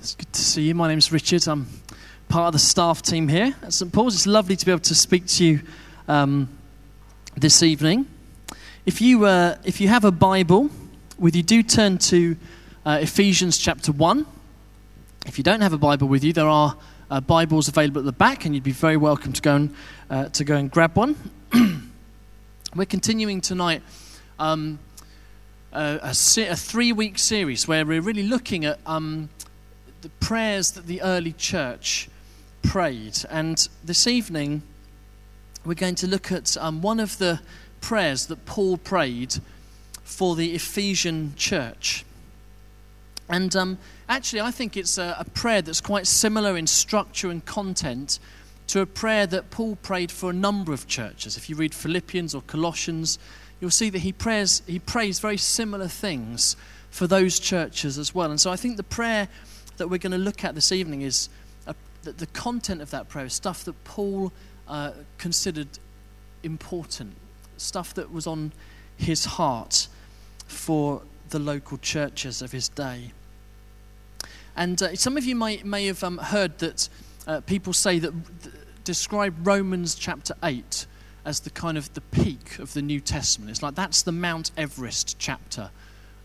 It's good to see you. My name's Richard. I'm part of the staff team here at St Paul's. It's lovely to be able to speak to you um, this evening. If you, uh, if you have a Bible with you, do turn to uh, Ephesians chapter 1. If you don't have a Bible with you, there are uh, Bibles available at the back, and you'd be very welcome to go and, uh, to go and grab one. We're continuing tonight. Um, a, a, a three week series where we're really looking at um, the prayers that the early church prayed. And this evening, we're going to look at um, one of the prayers that Paul prayed for the Ephesian church. And um, actually, I think it's a, a prayer that's quite similar in structure and content to a prayer that Paul prayed for a number of churches. If you read Philippians or Colossians, you'll see that he prays, he prays very similar things for those churches as well. And so I think the prayer that we're going to look at this evening is a, the, the, content of that prayer stuff that Paul uh, considered important, stuff that was on his heart for the local churches of his day. And uh, some of you may, may have um, heard that uh, people say that th- describe Romans chapter 8 as the kind of the peak of the New Testament. It's like that's the Mount Everest chapter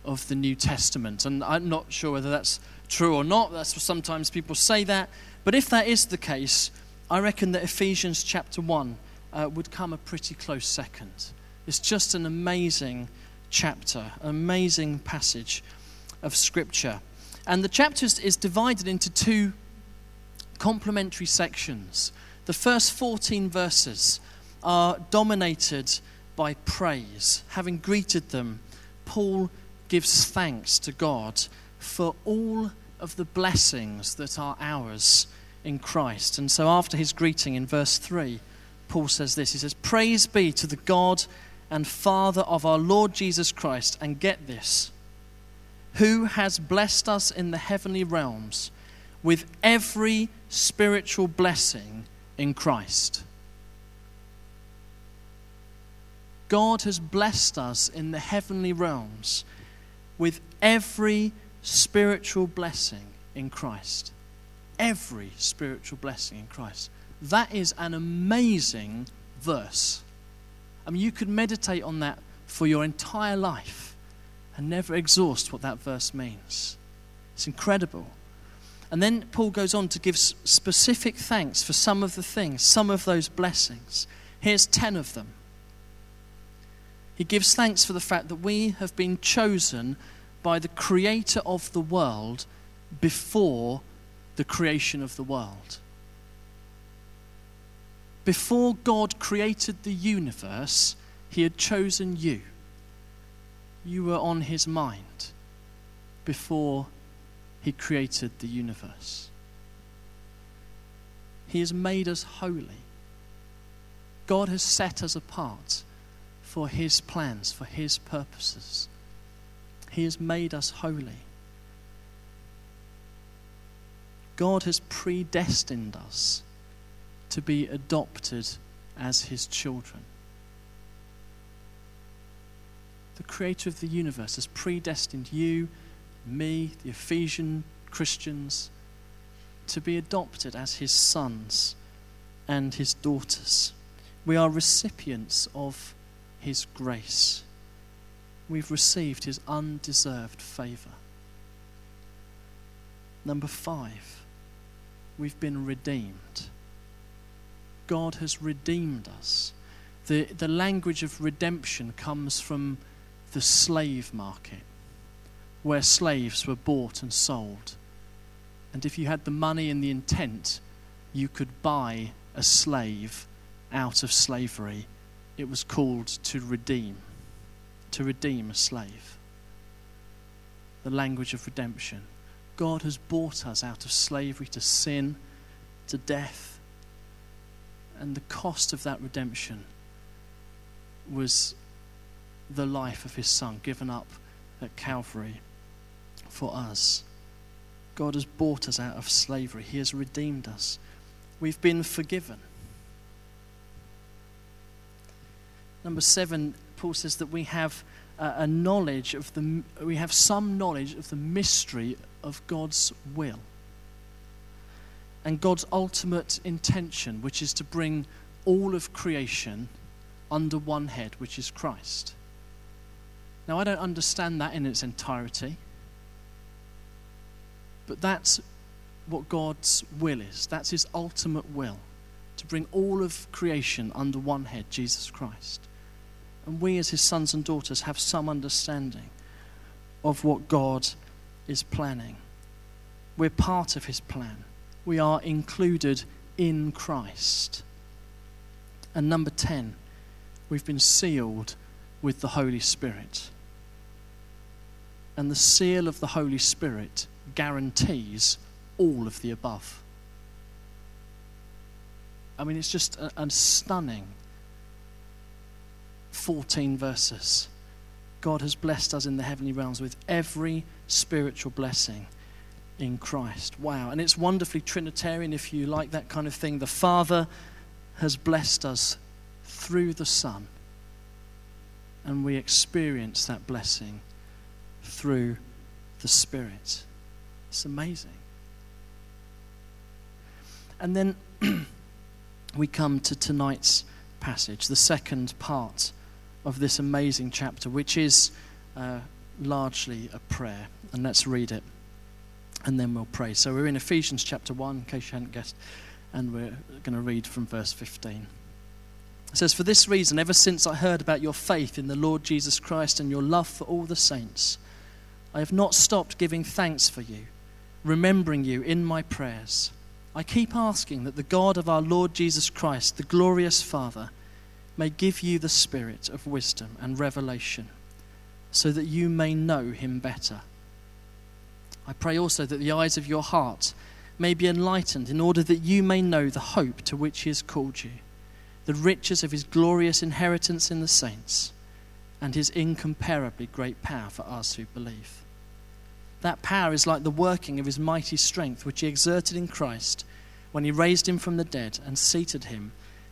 of the New Testament. And I'm not sure whether that's true or not. That's sometimes people say that. But if that is the case, I reckon that Ephesians chapter 1 uh, would come a pretty close second. It's just an amazing chapter, amazing passage of Scripture. And the chapter is divided into two complementary sections. The first 14 verses are dominated by praise. Having greeted them, Paul gives thanks to God for all of the blessings that are ours in Christ. And so, after his greeting in verse 3, Paul says this He says, Praise be to the God and Father of our Lord Jesus Christ. And get this, who has blessed us in the heavenly realms with every spiritual blessing in Christ. God has blessed us in the heavenly realms with every spiritual blessing in Christ. Every spiritual blessing in Christ. That is an amazing verse. I mean, you could meditate on that for your entire life and never exhaust what that verse means. It's incredible. And then Paul goes on to give specific thanks for some of the things, some of those blessings. Here's 10 of them. He gives thanks for the fact that we have been chosen by the creator of the world before the creation of the world. Before God created the universe, He had chosen you. You were on His mind before He created the universe. He has made us holy. God has set us apart for His plans, for His purposes. He has made us holy. God has predestined us to be adopted as His children. The Creator of the universe has predestined you, me, the Ephesian Christians, to be adopted as His sons and His daughters. We are recipients of His grace we've received his undeserved favor. Number five, we've been redeemed. God has redeemed us. The, the language of redemption comes from the slave market, where slaves were bought and sold. And if you had the money and the intent, you could buy a slave out of slavery. It was called to redeem to redeem a slave. The language of redemption. God has bought us out of slavery to sin, to death. And the cost of that redemption was the life of his son given up at Calvary for us. God has bought us out of slavery, he has redeemed us. We've been forgiven. Number seven, Paul says that we have a knowledge of the, we have some knowledge of the mystery of God's will. and God's ultimate intention, which is to bring all of creation under one head, which is Christ. Now, I don't understand that in its entirety, but that's what God's will is. That's His ultimate will to bring all of creation under one head, Jesus Christ. And we, as His sons and daughters, have some understanding of what God is planning. We're part of His plan, we are included in Christ. And number 10, we've been sealed with the Holy Spirit. And the seal of the Holy Spirit guarantees all of the above. I mean, it's just a, a stunning 14 verses. God has blessed us in the heavenly realms with every spiritual blessing in Christ. Wow. And it's wonderfully Trinitarian if you like that kind of thing. The Father has blessed us through the Son, and we experience that blessing through the Spirit. It's amazing. And then we come to tonight's passage, the second part of this amazing chapter, which is uh, largely a prayer. And let's read it, and then we'll pray. So we're in Ephesians chapter 1, in case you hadn't guessed, and we're going to read from verse 15. It says, For this reason, ever since I heard about your faith in the Lord Jesus Christ and your love for all the saints, I have not stopped giving thanks for you, remembering you in my prayers. I keep asking that the God of our Lord Jesus Christ, the glorious Father, may give you the spirit of wisdom and revelation, so that you may know him better. I pray also that the eyes of your heart may be enlightened, in order that you may know the hope to which he has called you, the riches of his glorious inheritance in the saints, and his incomparably great power for us who believe. That power is like the working of his mighty strength, which he exerted in Christ when he raised him from the dead and seated him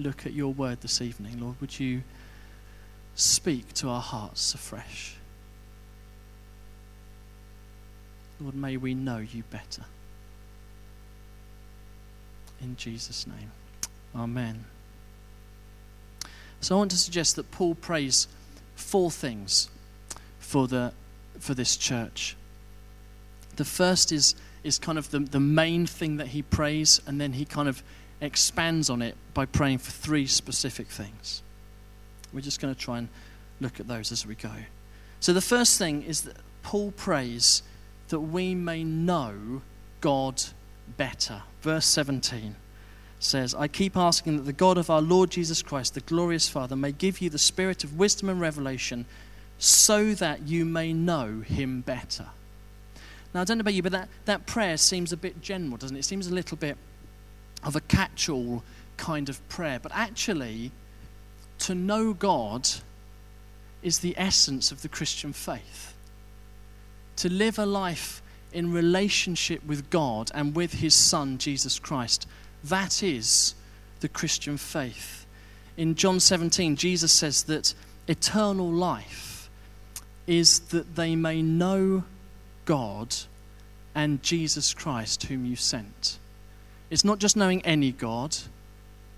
look at your word this evening, Lord, would you speak to our hearts afresh? Lord, may we know you better. In Jesus' name. Amen. So I want to suggest that Paul prays four things for, the, for this church. The first is, is kind of the, the main thing that he prays, and then he kind of expands on it by praying for three specific things. We're just going to try and look at those as we go. So the first thing is that Paul prays that we may know God better. Verse 17 says, I keep asking that the God of our Lord Jesus Christ, the glorious Father, may give you the spirit of wisdom and revelation so that you may know him better. Now, I don't know about you, but that, that prayer seems a bit general, doesn't it? It seems a little bit of a catch all kind of prayer. But actually, to know God is the essence of the Christian faith. To live a life in relationship with God and with His Son, Jesus Christ, that is the Christian faith. In John 17, Jesus says that eternal life is that they may know God and Jesus Christ, whom you sent. It's not just knowing any God,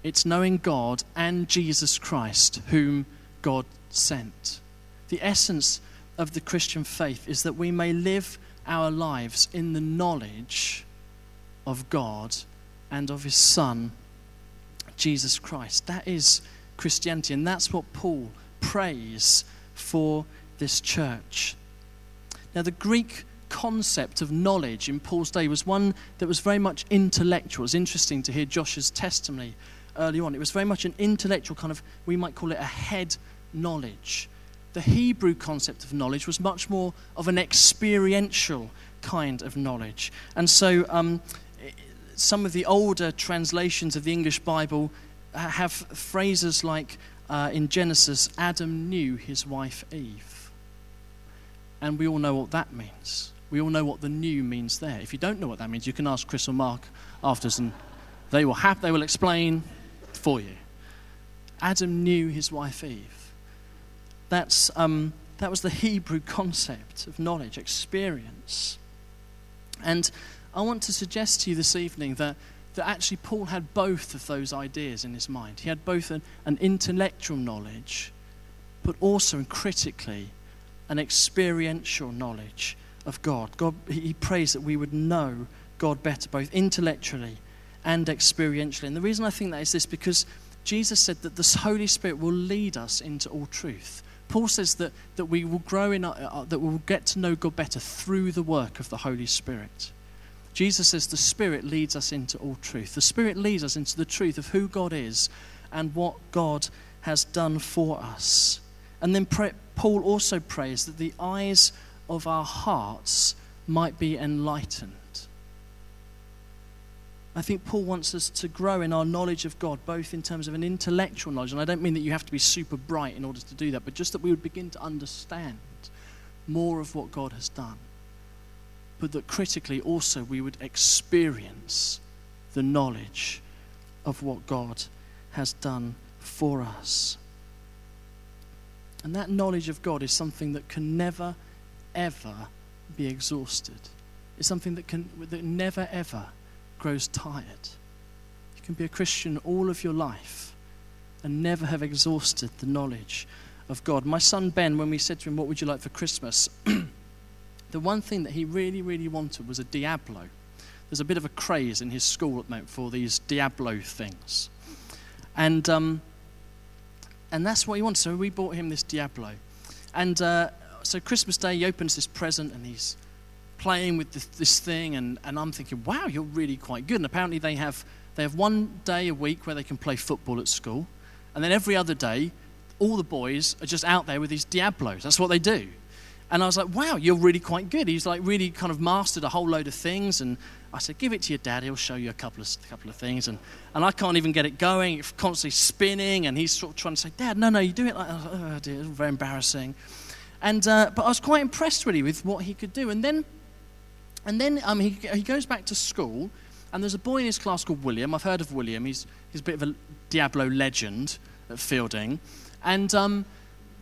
it's knowing God and Jesus Christ, whom God sent. The essence of the Christian faith is that we may live our lives in the knowledge of God and of His Son, Jesus Christ. That is Christianity, and that's what Paul prays for this church. Now, the Greek concept of knowledge in Paul's day was one that was very much intellectual. It's interesting to hear Josh's testimony early on. It was very much an intellectual kind of, we might call it a head knowledge. The Hebrew concept of knowledge was much more of an experiential kind of knowledge. And so, um, some of the older translations of the English Bible have phrases like uh, in Genesis, Adam knew his wife Eve. And we all know what that means. We all know what the knew means there. If you don't know what that means, you can ask Chris or Mark afterwards, and they will, have, they will explain for you. Adam knew his wife Eve. That's, um, that was the Hebrew concept of knowledge, experience. And I want to suggest to you this evening that, that actually Paul had both of those ideas in his mind. He had both an, an intellectual knowledge, but also, and critically, an experiential knowledge of God. God he prays that we would know God better, both intellectually and experientially. And the reason I think that is this because Jesus said that the Holy Spirit will lead us into all truth. Paul says that, that we will grow in, uh, that we will get to know God better through the work of the Holy Spirit. Jesus says the Spirit leads us into all truth. The Spirit leads us into the truth of who God is and what God has done for us. And then pray, Paul also prays that the eyes of our hearts might be enlightened. I think Paul wants us to grow in our knowledge of God, both in terms of an intellectual knowledge, and I don't mean that you have to be super bright in order to do that, but just that we would begin to understand more of what God has done. But that critically also we would experience the knowledge of what God has done for us. And that knowledge of God is something that can never, ever be exhausted. It's something that, can, that never, ever grows tired. You can be a Christian all of your life and never have exhausted the knowledge of God. My son Ben, when we said to him, What would you like for Christmas? the one thing that he really, really wanted was a Diablo. There's a bit of a craze in his school at the moment for these Diablo things. And, um, and that's what he wants. So we bought him this Diablo. And uh, so Christmas Day, he opens this present and he's playing with this, this thing, and, and I'm thinking, wow, you're really quite good. And apparently, they have, they have one day a week where they can play football at school, and then every other day, all the boys are just out there with these Diablos. That's what they do. And I was like, wow, you're really quite good. He's like really kind of mastered a whole load of things. And I said, give it to your dad. He'll show you a couple of, couple of things. And, and I can't even get it going. It's constantly spinning. And he's sort of trying to say, Dad, no, no, you do it like, oh, dear, very embarrassing. And, uh, but I was quite impressed really with what he could do. And then and then um, he, he goes back to school, and there's a boy in his class called William. I've heard of William. He's, he's a bit of a Diablo legend at Fielding. And, um,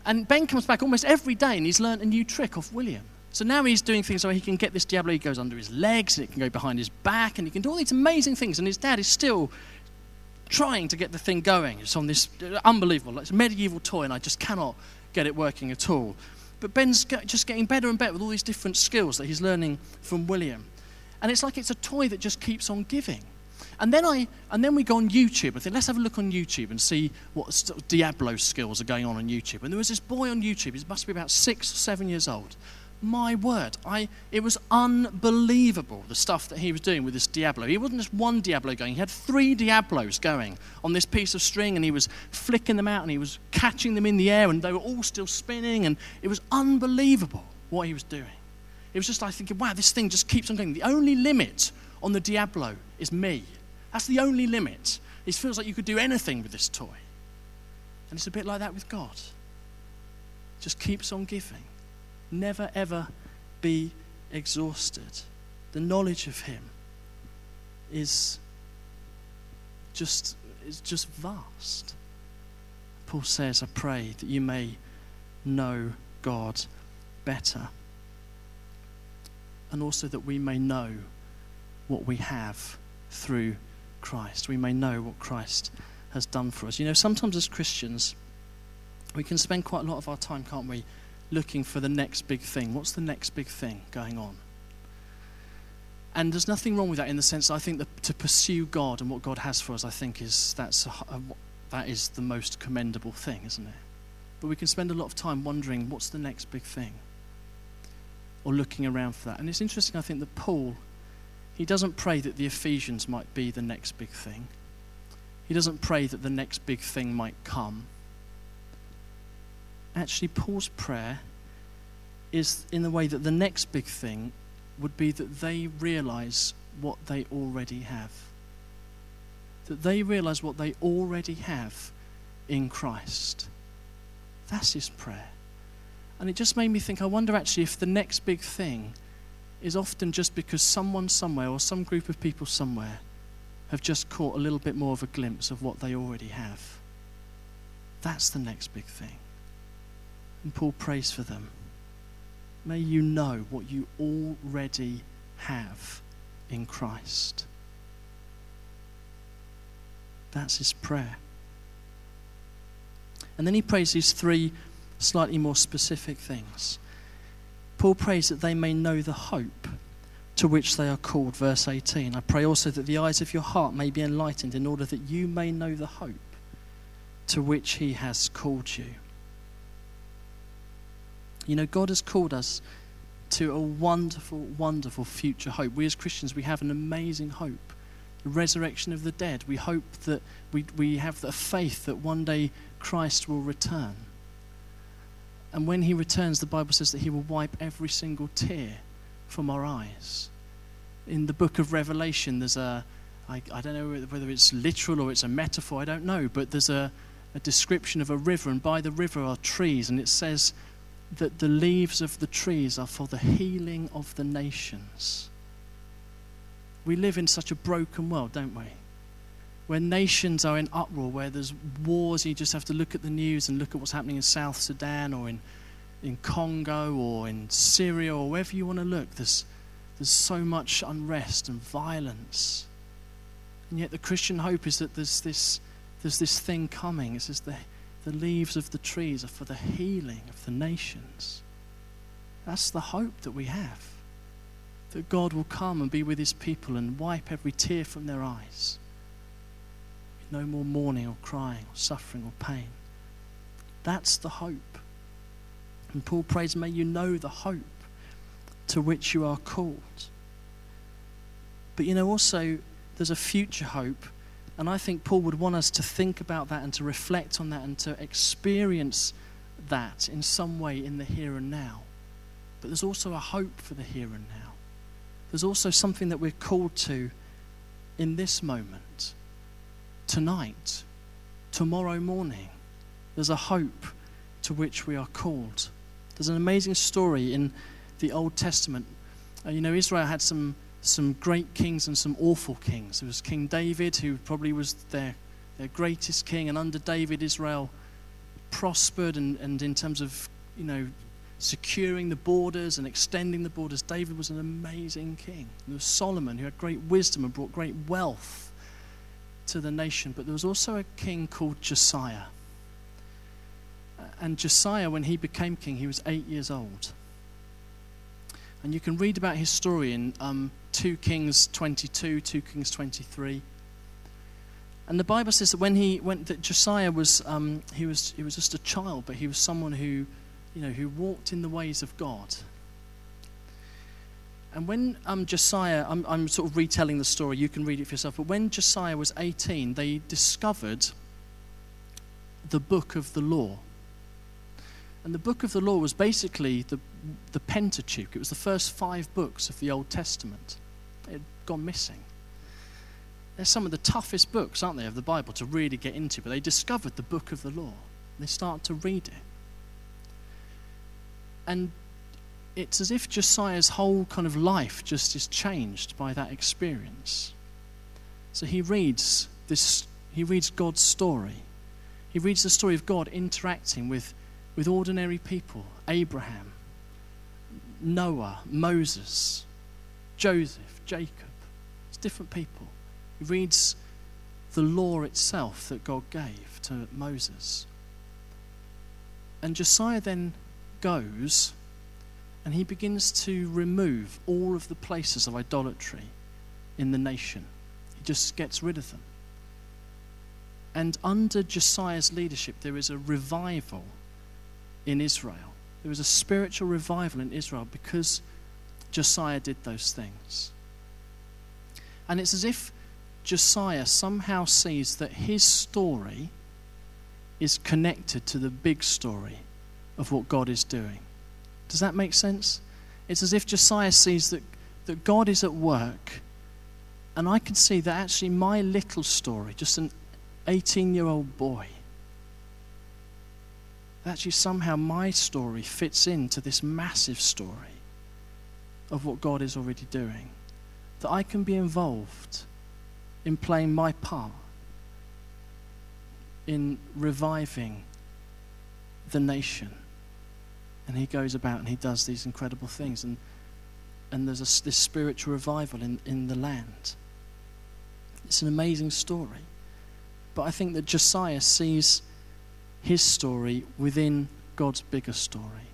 and Ben comes back almost every day, and he's learned a new trick off William. So now he's doing things where he can get this Diablo, he goes under his legs, and it can go behind his back, and he can do all these amazing things. And his dad is still trying to get the thing going. It's on this uh, unbelievable, it's a medieval toy, and I just cannot get it working at all. But Ben's just getting better and better with all these different skills that he's learning from William. And it's like it's a toy that just keeps on giving. And then, I, and then we go on YouTube. I think, let's have a look on YouTube and see what sort of Diablo skills are going on on YouTube. And there was this boy on YouTube, he must be about six or seven years old, my word, I, it was unbelievable the stuff that he was doing with this Diablo. He wasn't just one Diablo going, he had three Diablos going on this piece of string, and he was flicking them out and he was catching them in the air, and they were all still spinning, and it was unbelievable what he was doing. It was just like thinking, wow, this thing just keeps on going. The only limit on the Diablo is me. That's the only limit. It feels like you could do anything with this toy. And it's a bit like that with God. It just keeps on giving never ever be exhausted. The knowledge of Him is just, is just vast. Paul says, I pray that you may know God better. And also that we may know what we have through Christ. We may know what Christ has done for us. You know, sometimes as Christians, we can spend quite a lot of our time, can't we, looking for the next big thing. What's the next big thing going on? And there's nothing wrong with that in the sense I think that to pursue God and what God has for us, I think is that's a, a, that is the most commendable thing, isn't it? But we can spend a lot of time wondering what's the next big thing, or looking around for that. And it's interesting, I think, that Paul he doesn't pray that the Ephesians might be the next big thing. He doesn't pray that the next big thing might come actually, Paul's prayer is in the way that the next big thing would be that they realize what they already have. That they realize what they already have in Christ. That's his prayer. And it just made me think I wonder actually if the next big thing is often just because someone somewhere or some group of people somewhere have just caught a little bit more of a glimpse of what they already have. That's the next big thing. And Paul prays for them. May you know what you already have in Christ. That's his prayer. And then he prays these three slightly more specific things. Paul prays that they may know the hope to which they are called, verse 18. I pray also that the eyes of your heart may be enlightened in order that you may know the hope to which he has called you. You know, God has called us to a wonderful, wonderful future hope. We as Christians, we have an amazing hope. The resurrection of the dead. We hope that we, we have the faith that one day Christ will return. And when he returns, the Bible says that he will wipe every single tear from our eyes. In the book of Revelation, there's a, I, I don't know whether it's literal or it's a metaphor, I don't know, but there's a, a description of a river, and by the river are trees, and it says that the leaves of the trees are for the healing of the nations. We live in such a broken world, don't we? Where nations are in uproar, where there's wars, you just have to look at the news and look at what's happening in South Sudan or in, in Congo or in Syria or wherever you want to look. There's, there's so much unrest and violence. And yet the Christian hope is that there's this, there's this thing coming. It says the, the leaves of the trees are for the healing of the nations. That's the hope that we have. That God will come and be with his people and wipe every tear from their eyes. No more mourning or crying or suffering or pain. That's the hope. And Paul prays, May you know the hope to which you are called. But you know, also, there's a future hope and I think Paul would want us to think about that and to reflect on that and to experience that in some way in the here and now. But there's also a hope for the here and now. There's also something that we're called to in this moment, tonight, tomorrow morning. There's a hope to which we are called. There's an amazing story in the Old Testament. Uh, you know, Israel had some some great kings and some awful kings. There was King David, who probably was their, their greatest king, and under David, Israel prospered, and, and in terms of, you know, securing the borders and extending the borders, David was an amazing king. There was Solomon, who had great wisdom and brought great wealth to the nation. But there was also a king called Josiah. And Josiah, when he became king, he was eight years old. And you can read about his story in um, 2 Kings 22, 2 Kings 23. And the Bible says that when he went, that Josiah was, um, he was, he was just a child, but he was someone who, you know, who walked in the ways of God. And when um, Josiah, I'm, I'm sort of retelling the story, you can read it for yourself, but when Josiah was 18, they discovered the book of the law. And the book of the law was basically the, the Pentateuch. It was the first five books of the Old Testament. It had gone missing. They're some of the toughest books, aren't they, of the Bible to really get into. But they discovered the book of the law. They start to read it. And it's as if Josiah's whole kind of life just is changed by that experience. So he reads this, he reads God's story. He reads the story of God interacting with with ordinary people Abraham, Noah, Moses, Joseph, Jacob. It's different people. He reads the law itself that God gave to Moses. And Josiah then goes and he begins to remove all of the places of idolatry in the nation. He just gets rid of them. And under Josiah's leadership, there is a revival in Israel. There was a spiritual revival in Israel because Josiah did those things. And it's as if Josiah somehow sees that his story is connected to the big story of what God is doing. Does that make sense? It's as if Josiah sees that, that God is at work And I can see that actually my little story, just an 18 year old boy, actually somehow my story fits into this massive story of what God is already doing. That I can be involved in playing my part in reviving the nation. And he goes about and he does these incredible things. And, and there's a, this spiritual revival in, in the land. It's an amazing story. But I think that Josiah sees his story within God's bigger story.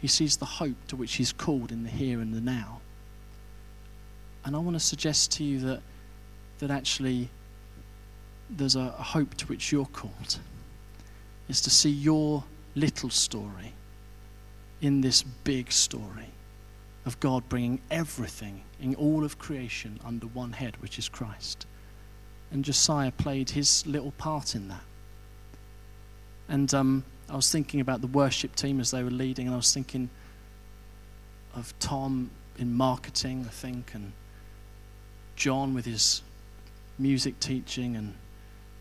He sees the hope to which he's called in the here and the now. And I want to suggest to you that, that actually there's a, a hope to which you're called, is to see your little story in this big story of God bringing everything in all of creation under one head, which is Christ. And Josiah played his little part in that. And um, I was thinking about the worship team as they were leading, and I was thinking of Tom in marketing, I think, and John with his music teaching, and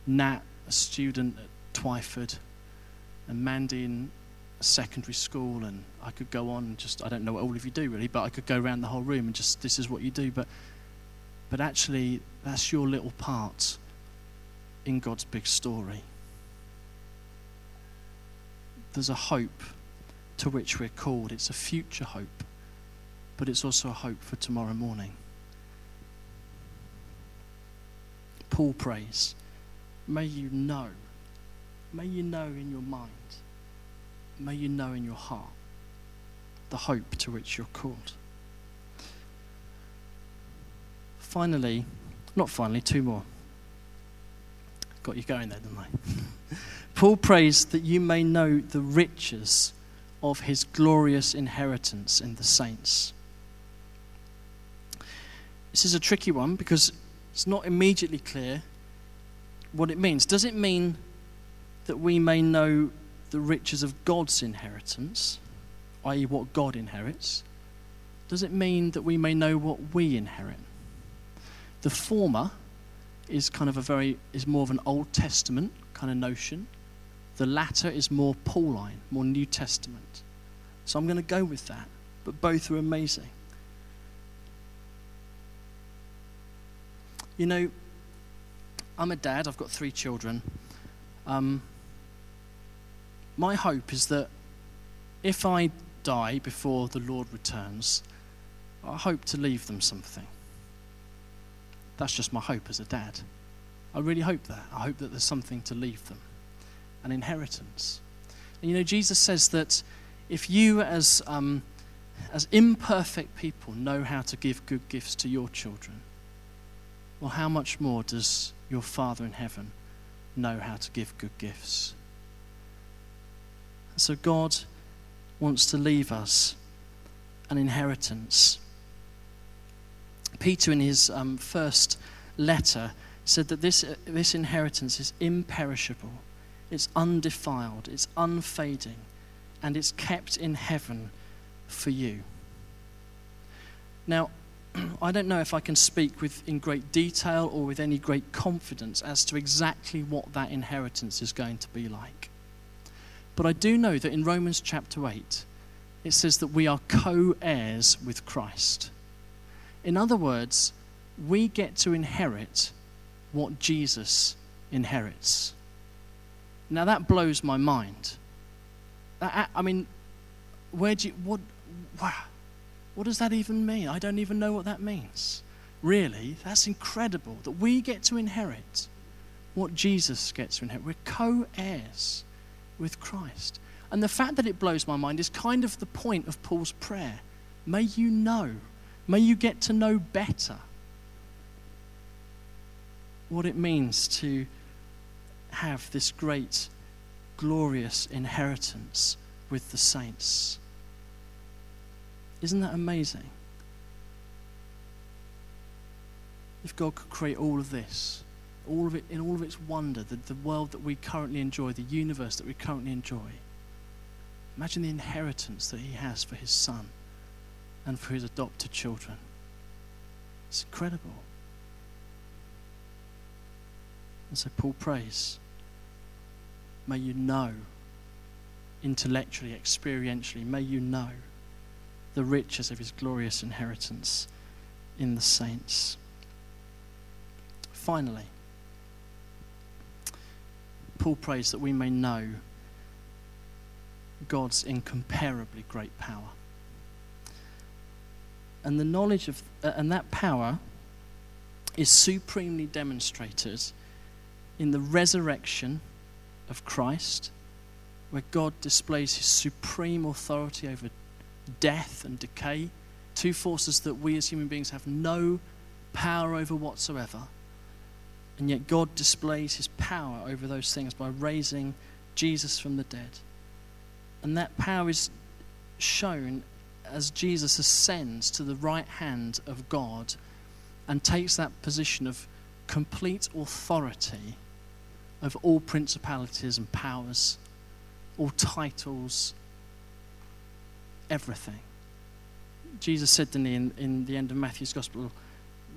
Nat, a student at Twyford, and Mandy in secondary school, and I could go on and just, I don't know what all of you do really, but I could go around the whole room and just, this is what you do. But, but actually, that's your little part in God's big story. There's a hope to which we're called. It's a future hope, but it's also a hope for tomorrow morning. Paul prays, May you know, may you know in your mind may you know in your heart the hope to which you're called. Finally, not finally, two more. Got you going there, didn't I? Paul prays that you may know the riches of his glorious inheritance in the saints. This is a tricky one because it's not immediately clear what it means. Does it mean that we may know the riches of God's inheritance, i.e., what God inherits, does it mean that we may know what we inherit? The former is kind of a very is more of an Old Testament kind of notion. The latter is more Pauline, more New Testament. So I'm going to go with that, but both are amazing. You know, I'm a dad, I've got three children. Um, my hope is that if I die before the Lord returns, I hope to leave them something. That's just my hope as a dad. I really hope that. I hope that there's something to leave them an inheritance. And you know, Jesus says that if you, as, um, as imperfect people, know how to give good gifts to your children, well, how much more does your Father in heaven know how to give good gifts? So God wants to leave us an inheritance. Peter, in his um, first letter, said that this, uh, this inheritance is imperishable, it's undefiled, it's unfading, and it's kept in heaven for you. Now, I don't know if I can speak with, in great detail or with any great confidence as to exactly what that inheritance is going to be like. But I do know that in Romans chapter 8, it says that we are co heirs with Christ. In other words, we get to inherit what Jesus inherits. Now that blows my mind. I mean, where do you, what, what does that even mean? I don't even know what that means. Really, that's incredible that we get to inherit what Jesus gets to inherit. We're co heirs with Christ. And the fact that it blows my mind is kind of the point of Paul's prayer. May you know, may you get to know better what it means to have this great, glorious inheritance with the saints. Isn't that amazing? If God could create all of this all of it in all of its wonder, the, the world that we currently enjoy, the universe that we currently enjoy. Imagine the inheritance that he has for his son and for his adopted children. It's incredible. And so Paul prays, may you know, intellectually, experientially, may you know the riches of his glorious inheritance in the saints. Finally, Paul prays that we may know God's incomparably great power. And the knowledge of, uh, and that power is supremely demonstrated in the resurrection of Christ, where God displays his supreme authority over death and decay, two forces that we as human beings have no power over whatsoever. And yet God displays his power over those things by raising Jesus from the dead. And that power is shown as Jesus ascends to the right hand of God and takes that position of complete authority of all principalities and powers, all titles, everything. Jesus said, to me in, in the end of Matthew's Gospel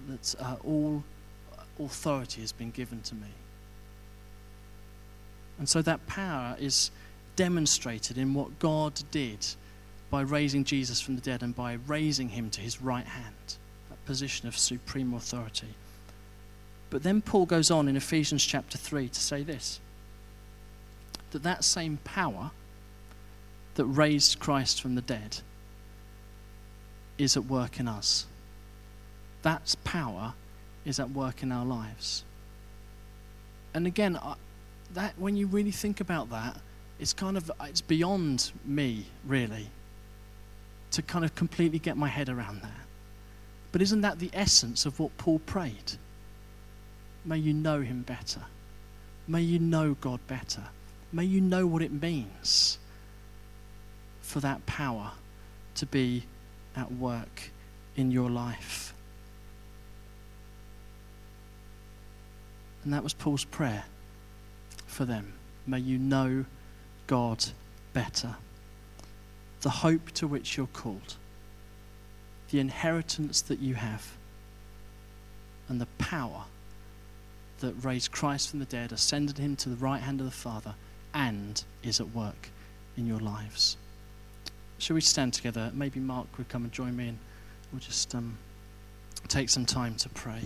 that uh, all authority has been given to me. And so that power is demonstrated in what God did by raising Jesus from the dead and by raising him to his right hand, that position of supreme authority. But then Paul goes on in Ephesians chapter 3 to say this that that same power that raised Christ from the dead is at work in us. That power is at work in our lives. And again, that when you really think about that, it's kind of it's beyond me really to kind of completely get my head around that. But isn't that the essence of what Paul prayed? May you know him better. May you know God better. May you know what it means for that power to be at work in your life. And that was Paul's prayer for them. May you know God better. The hope to which you're called, the inheritance that you have, and the power that raised Christ from the dead, ascended him to the right hand of the Father, and is at work in your lives. Shall we stand together? Maybe Mark would come and join me, and we'll just um, take some time to pray.